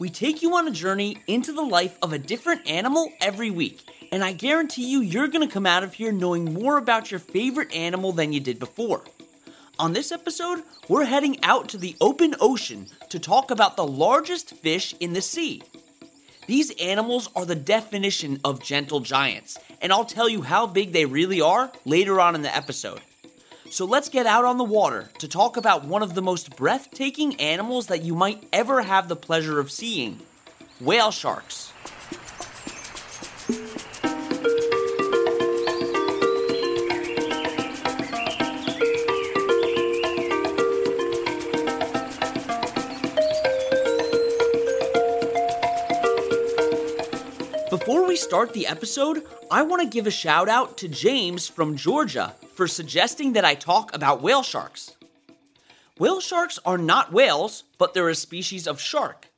we take you on a journey into the life of a different animal every week, and I guarantee you, you're going to come out of here knowing more about your favorite animal than you did before. On this episode, we're heading out to the open ocean to talk about the largest fish in the sea. These animals are the definition of gentle giants, and I'll tell you how big they really are later on in the episode. So let's get out on the water to talk about one of the most breathtaking animals that you might ever have the pleasure of seeing whale sharks. Before we start the episode, I want to give a shout out to James from Georgia for suggesting that I talk about whale sharks. Whale sharks are not whales, but they're a species of shark.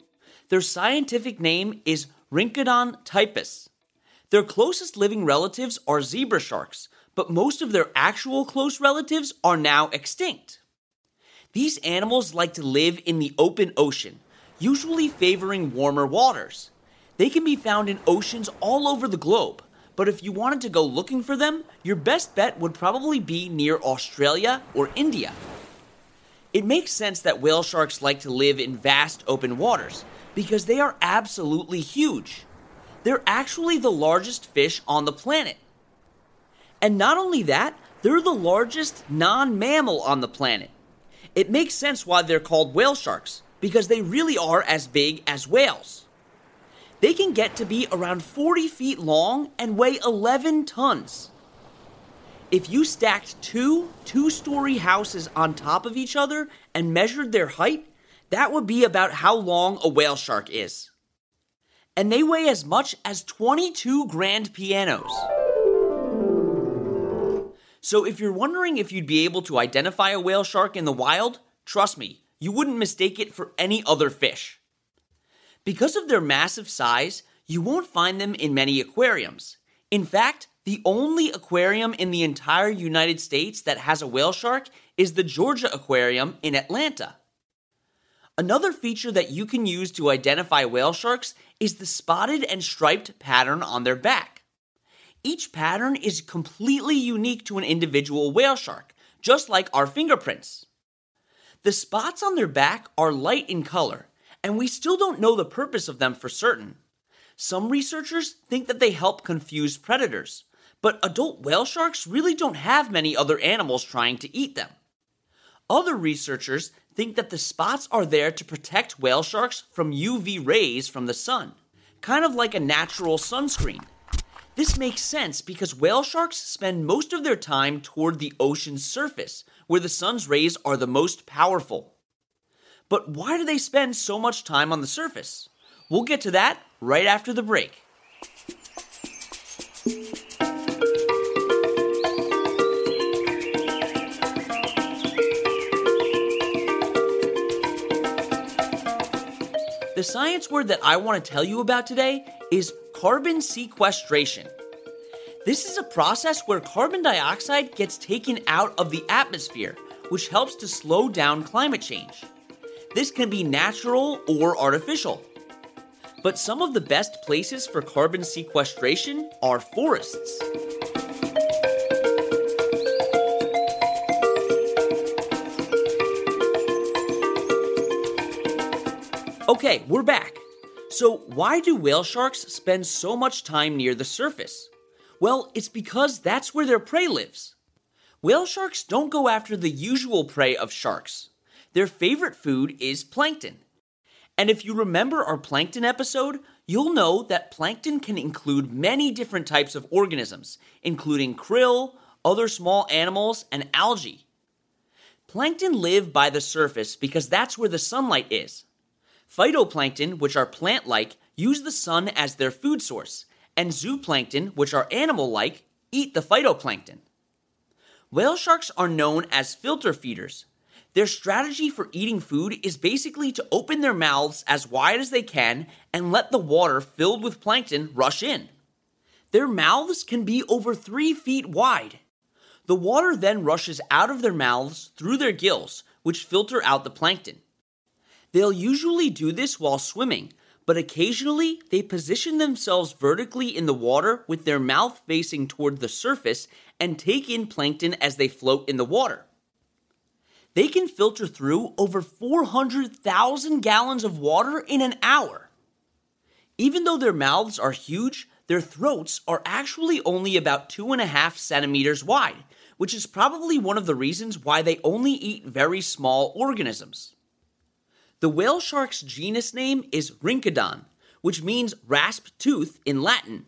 Their scientific name is Rhincodon typus. Their closest living relatives are zebra sharks, but most of their actual close relatives are now extinct. These animals like to live in the open ocean, usually favoring warmer waters. They can be found in oceans all over the globe, but if you wanted to go looking for them, your best bet would probably be near Australia or India. It makes sense that whale sharks like to live in vast open waters because they are absolutely huge. They're actually the largest fish on the planet. And not only that, they're the largest non mammal on the planet. It makes sense why they're called whale sharks because they really are as big as whales. They can get to be around 40 feet long and weigh 11 tons. If you stacked two two story houses on top of each other and measured their height, that would be about how long a whale shark is. And they weigh as much as 22 grand pianos. So if you're wondering if you'd be able to identify a whale shark in the wild, trust me, you wouldn't mistake it for any other fish. Because of their massive size, you won't find them in many aquariums. In fact, the only aquarium in the entire United States that has a whale shark is the Georgia Aquarium in Atlanta. Another feature that you can use to identify whale sharks is the spotted and striped pattern on their back. Each pattern is completely unique to an individual whale shark, just like our fingerprints. The spots on their back are light in color and we still don't know the purpose of them for certain. Some researchers think that they help confuse predators, but adult whale sharks really don't have many other animals trying to eat them. Other researchers think that the spots are there to protect whale sharks from UV rays from the sun, kind of like a natural sunscreen. This makes sense because whale sharks spend most of their time toward the ocean's surface, where the sun's rays are the most powerful. But why do they spend so much time on the surface? We'll get to that right after the break. The science word that I want to tell you about today is carbon sequestration. This is a process where carbon dioxide gets taken out of the atmosphere, which helps to slow down climate change. This can be natural or artificial. But some of the best places for carbon sequestration are forests. Okay, we're back. So, why do whale sharks spend so much time near the surface? Well, it's because that's where their prey lives. Whale sharks don't go after the usual prey of sharks their favorite food is plankton. And if you remember our plankton episode, you'll know that plankton can include many different types of organisms, including krill, other small animals, and algae. Plankton live by the surface because that's where the sunlight is. Phytoplankton, which are plant like, use the sun as their food source, and zooplankton, which are animal like, eat the phytoplankton. Whale sharks are known as filter feeders. Their strategy for eating food is basically to open their mouths as wide as they can and let the water filled with plankton rush in. Their mouths can be over three feet wide. The water then rushes out of their mouths through their gills, which filter out the plankton. They'll usually do this while swimming, but occasionally they position themselves vertically in the water with their mouth facing toward the surface and take in plankton as they float in the water. They can filter through over 400,000 gallons of water in an hour. Even though their mouths are huge, their throats are actually only about two and a half centimeters wide, which is probably one of the reasons why they only eat very small organisms. The whale shark's genus name is Rhincodon, which means rasp tooth in Latin.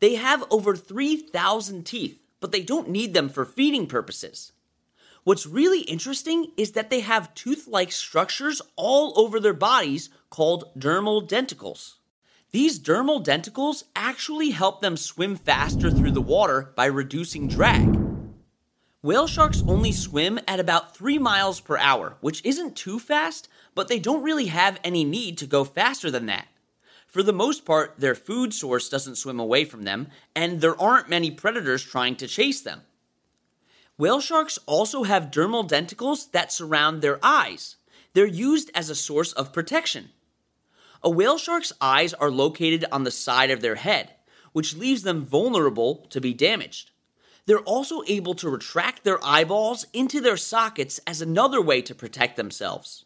They have over 3,000 teeth, but they don't need them for feeding purposes. What's really interesting is that they have tooth like structures all over their bodies called dermal denticles. These dermal denticles actually help them swim faster through the water by reducing drag. Whale sharks only swim at about 3 miles per hour, which isn't too fast, but they don't really have any need to go faster than that. For the most part, their food source doesn't swim away from them, and there aren't many predators trying to chase them. Whale sharks also have dermal denticles that surround their eyes. They're used as a source of protection. A whale shark's eyes are located on the side of their head, which leaves them vulnerable to be damaged. They're also able to retract their eyeballs into their sockets as another way to protect themselves.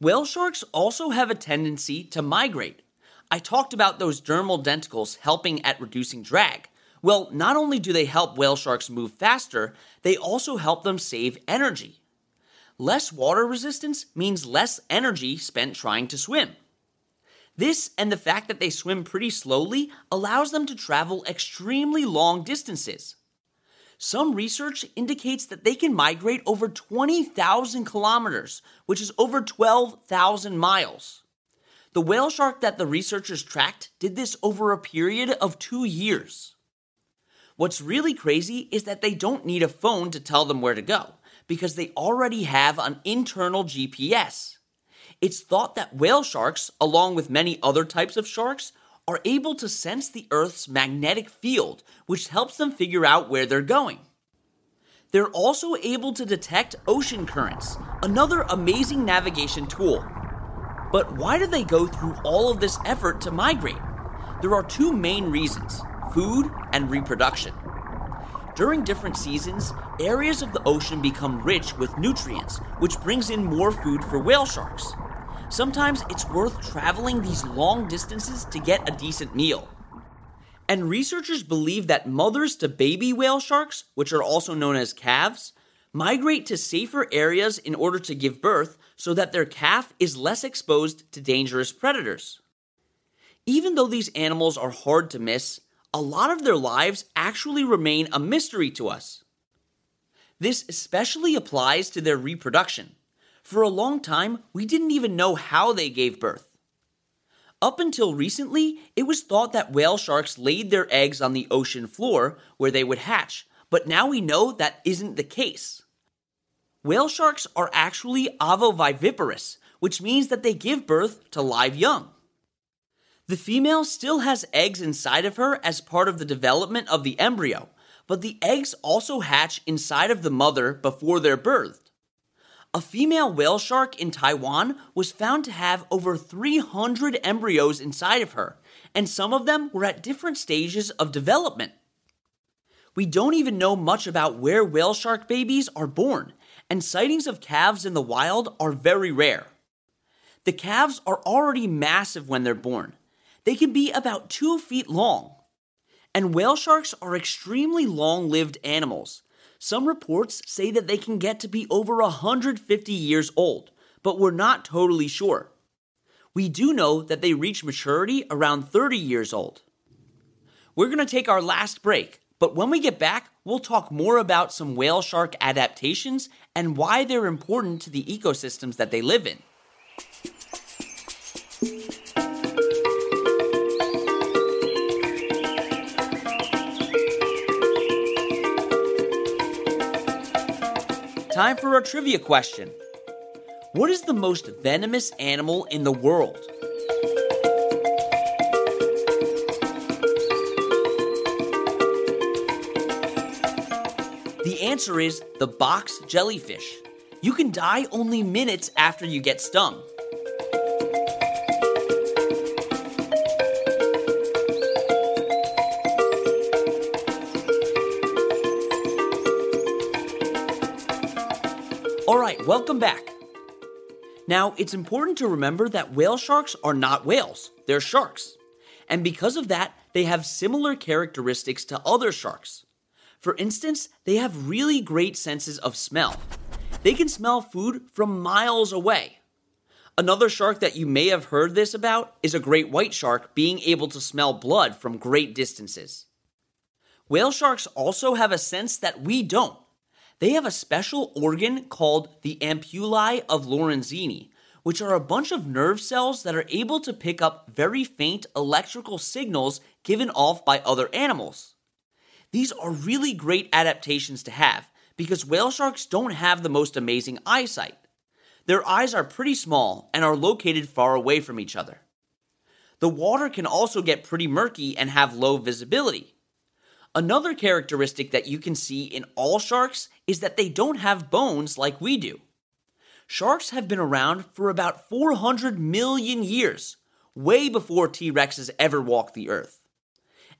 Whale sharks also have a tendency to migrate. I talked about those dermal denticles helping at reducing drag. Well, not only do they help whale sharks move faster, they also help them save energy. Less water resistance means less energy spent trying to swim. This and the fact that they swim pretty slowly allows them to travel extremely long distances. Some research indicates that they can migrate over 20,000 kilometers, which is over 12,000 miles. The whale shark that the researchers tracked did this over a period of two years. What's really crazy is that they don't need a phone to tell them where to go, because they already have an internal GPS. It's thought that whale sharks, along with many other types of sharks, are able to sense the Earth's magnetic field, which helps them figure out where they're going. They're also able to detect ocean currents, another amazing navigation tool. But why do they go through all of this effort to migrate? There are two main reasons food and reproduction. During different seasons, areas of the ocean become rich with nutrients, which brings in more food for whale sharks. Sometimes it's worth traveling these long distances to get a decent meal. And researchers believe that mothers to baby whale sharks, which are also known as calves, migrate to safer areas in order to give birth so that their calf is less exposed to dangerous predators. Even though these animals are hard to miss, a lot of their lives actually remain a mystery to us. This especially applies to their reproduction. For a long time, we didn't even know how they gave birth. Up until recently, it was thought that whale sharks laid their eggs on the ocean floor where they would hatch, but now we know that isn't the case. Whale sharks are actually ovoviviparous, which means that they give birth to live young. The female still has eggs inside of her as part of the development of the embryo, but the eggs also hatch inside of the mother before they're birthed. A female whale shark in Taiwan was found to have over 300 embryos inside of her, and some of them were at different stages of development. We don't even know much about where whale shark babies are born, and sightings of calves in the wild are very rare. The calves are already massive when they're born. They can be about two feet long. And whale sharks are extremely long lived animals. Some reports say that they can get to be over 150 years old, but we're not totally sure. We do know that they reach maturity around 30 years old. We're going to take our last break, but when we get back, we'll talk more about some whale shark adaptations and why they're important to the ecosystems that they live in. Time for our trivia question. What is the most venomous animal in the world? The answer is the box jellyfish. You can die only minutes after you get stung. All right, welcome back. Now, it's important to remember that whale sharks are not whales, they're sharks. And because of that, they have similar characteristics to other sharks. For instance, they have really great senses of smell. They can smell food from miles away. Another shark that you may have heard this about is a great white shark being able to smell blood from great distances. Whale sharks also have a sense that we don't. They have a special organ called the ampullae of Lorenzini, which are a bunch of nerve cells that are able to pick up very faint electrical signals given off by other animals. These are really great adaptations to have because whale sharks don't have the most amazing eyesight. Their eyes are pretty small and are located far away from each other. The water can also get pretty murky and have low visibility. Another characteristic that you can see in all sharks is that they don't have bones like we do. Sharks have been around for about 400 million years, way before T Rexes ever walked the earth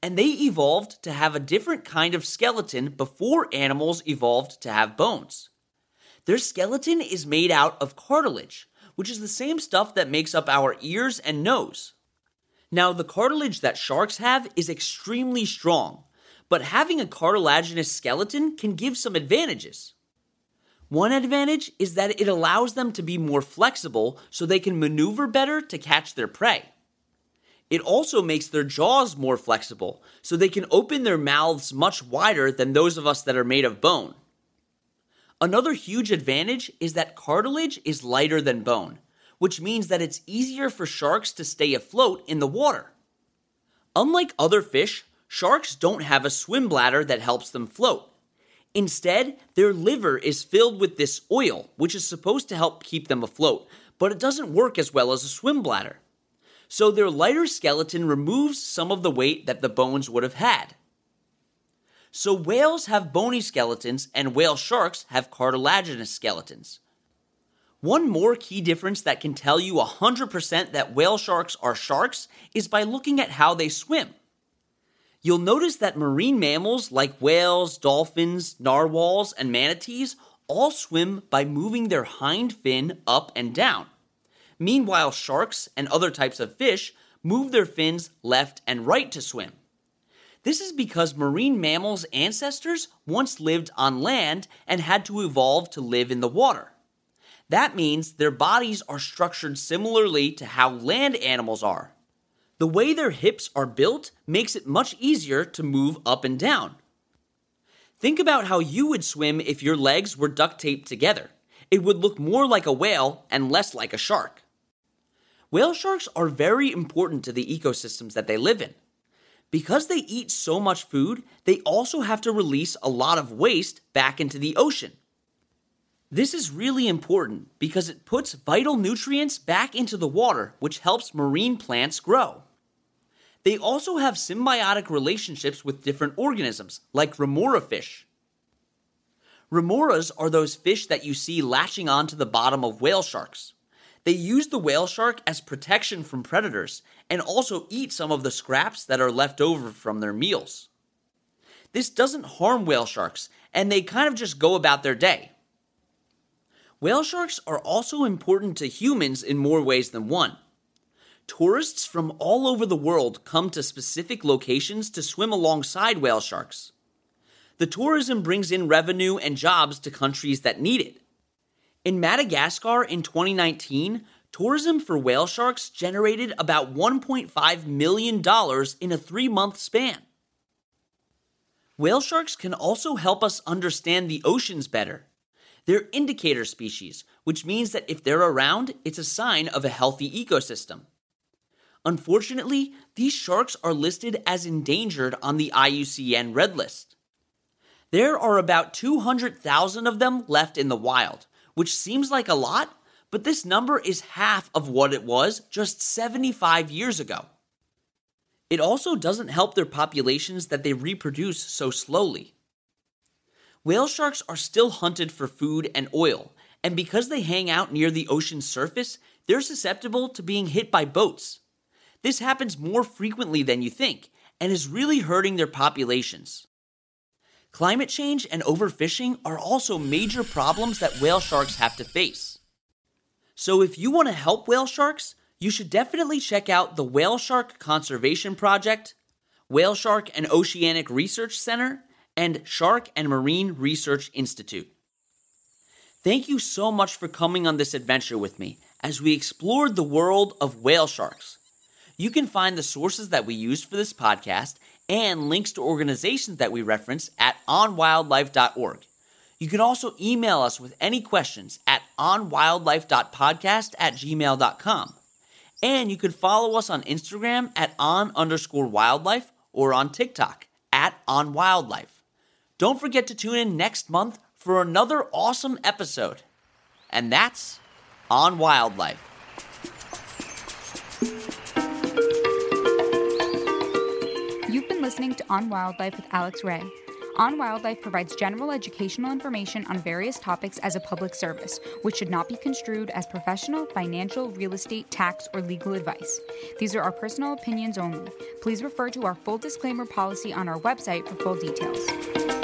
and they evolved to have a different kind of skeleton before animals evolved to have bones. Their skeleton is made out of cartilage, which is the same stuff that makes up our ears and nose. Now, the cartilage that sharks have is extremely strong, but having a cartilaginous skeleton can give some advantages. One advantage is that it allows them to be more flexible so they can maneuver better to catch their prey. It also makes their jaws more flexible, so they can open their mouths much wider than those of us that are made of bone. Another huge advantage is that cartilage is lighter than bone, which means that it's easier for sharks to stay afloat in the water. Unlike other fish, sharks don't have a swim bladder that helps them float. Instead, their liver is filled with this oil, which is supposed to help keep them afloat, but it doesn't work as well as a swim bladder so their lighter skeleton removes some of the weight that the bones would have had. So whales have bony skeletons and whale sharks have cartilaginous skeletons. One more key difference that can tell you 100% that whale sharks are sharks is by looking at how they swim. You'll notice that marine mammals like whales, dolphins, narwhals, and manatees all swim by moving their hind fin up and down. Meanwhile, sharks and other types of fish move their fins left and right to swim. This is because marine mammals' ancestors once lived on land and had to evolve to live in the water. That means their bodies are structured similarly to how land animals are. The way their hips are built makes it much easier to move up and down. Think about how you would swim if your legs were duct taped together. It would look more like a whale and less like a shark. Whale sharks are very important to the ecosystems that they live in. Because they eat so much food, they also have to release a lot of waste back into the ocean. This is really important because it puts vital nutrients back into the water, which helps marine plants grow. They also have symbiotic relationships with different organisms, like remora fish. Remoras are those fish that you see latching onto the bottom of whale sharks. They use the whale shark as protection from predators and also eat some of the scraps that are left over from their meals. This doesn't harm whale sharks, and they kind of just go about their day. Whale sharks are also important to humans in more ways than one. Tourists from all over the world come to specific locations to swim alongside whale sharks. The tourism brings in revenue and jobs to countries that need it. In Madagascar in 2019, tourism for whale sharks generated about $1.5 million in a three month span. Whale sharks can also help us understand the oceans better. They're indicator species, which means that if they're around, it's a sign of a healthy ecosystem. Unfortunately, these sharks are listed as endangered on the IUCN Red List. There are about 200,000 of them left in the wild, which seems like a lot, but this number is half of what it was just 75 years ago. It also doesn't help their populations that they reproduce so slowly. Whale sharks are still hunted for food and oil, and because they hang out near the ocean's surface, they're susceptible to being hit by boats. This happens more frequently than you think and is really hurting their populations. Climate change and overfishing are also major problems that whale sharks have to face. So, if you want to help whale sharks, you should definitely check out the Whale Shark Conservation Project, Whale Shark and Oceanic Research Center, and Shark and Marine Research Institute. Thank you so much for coming on this adventure with me as we explored the world of whale sharks. You can find the sources that we used for this podcast and links to organizations that we reference at onwildlife.org. You can also email us with any questions at onwildlife.podcast at gmail.com. And you can follow us on Instagram at on underscore wildlife or on TikTok at on wildlife. Don't forget to tune in next month for another awesome episode. And that's on wildlife. You've been listening to On Wildlife with Alex Ray. On Wildlife provides general educational information on various topics as a public service, which should not be construed as professional, financial, real estate, tax, or legal advice. These are our personal opinions only. Please refer to our full disclaimer policy on our website for full details.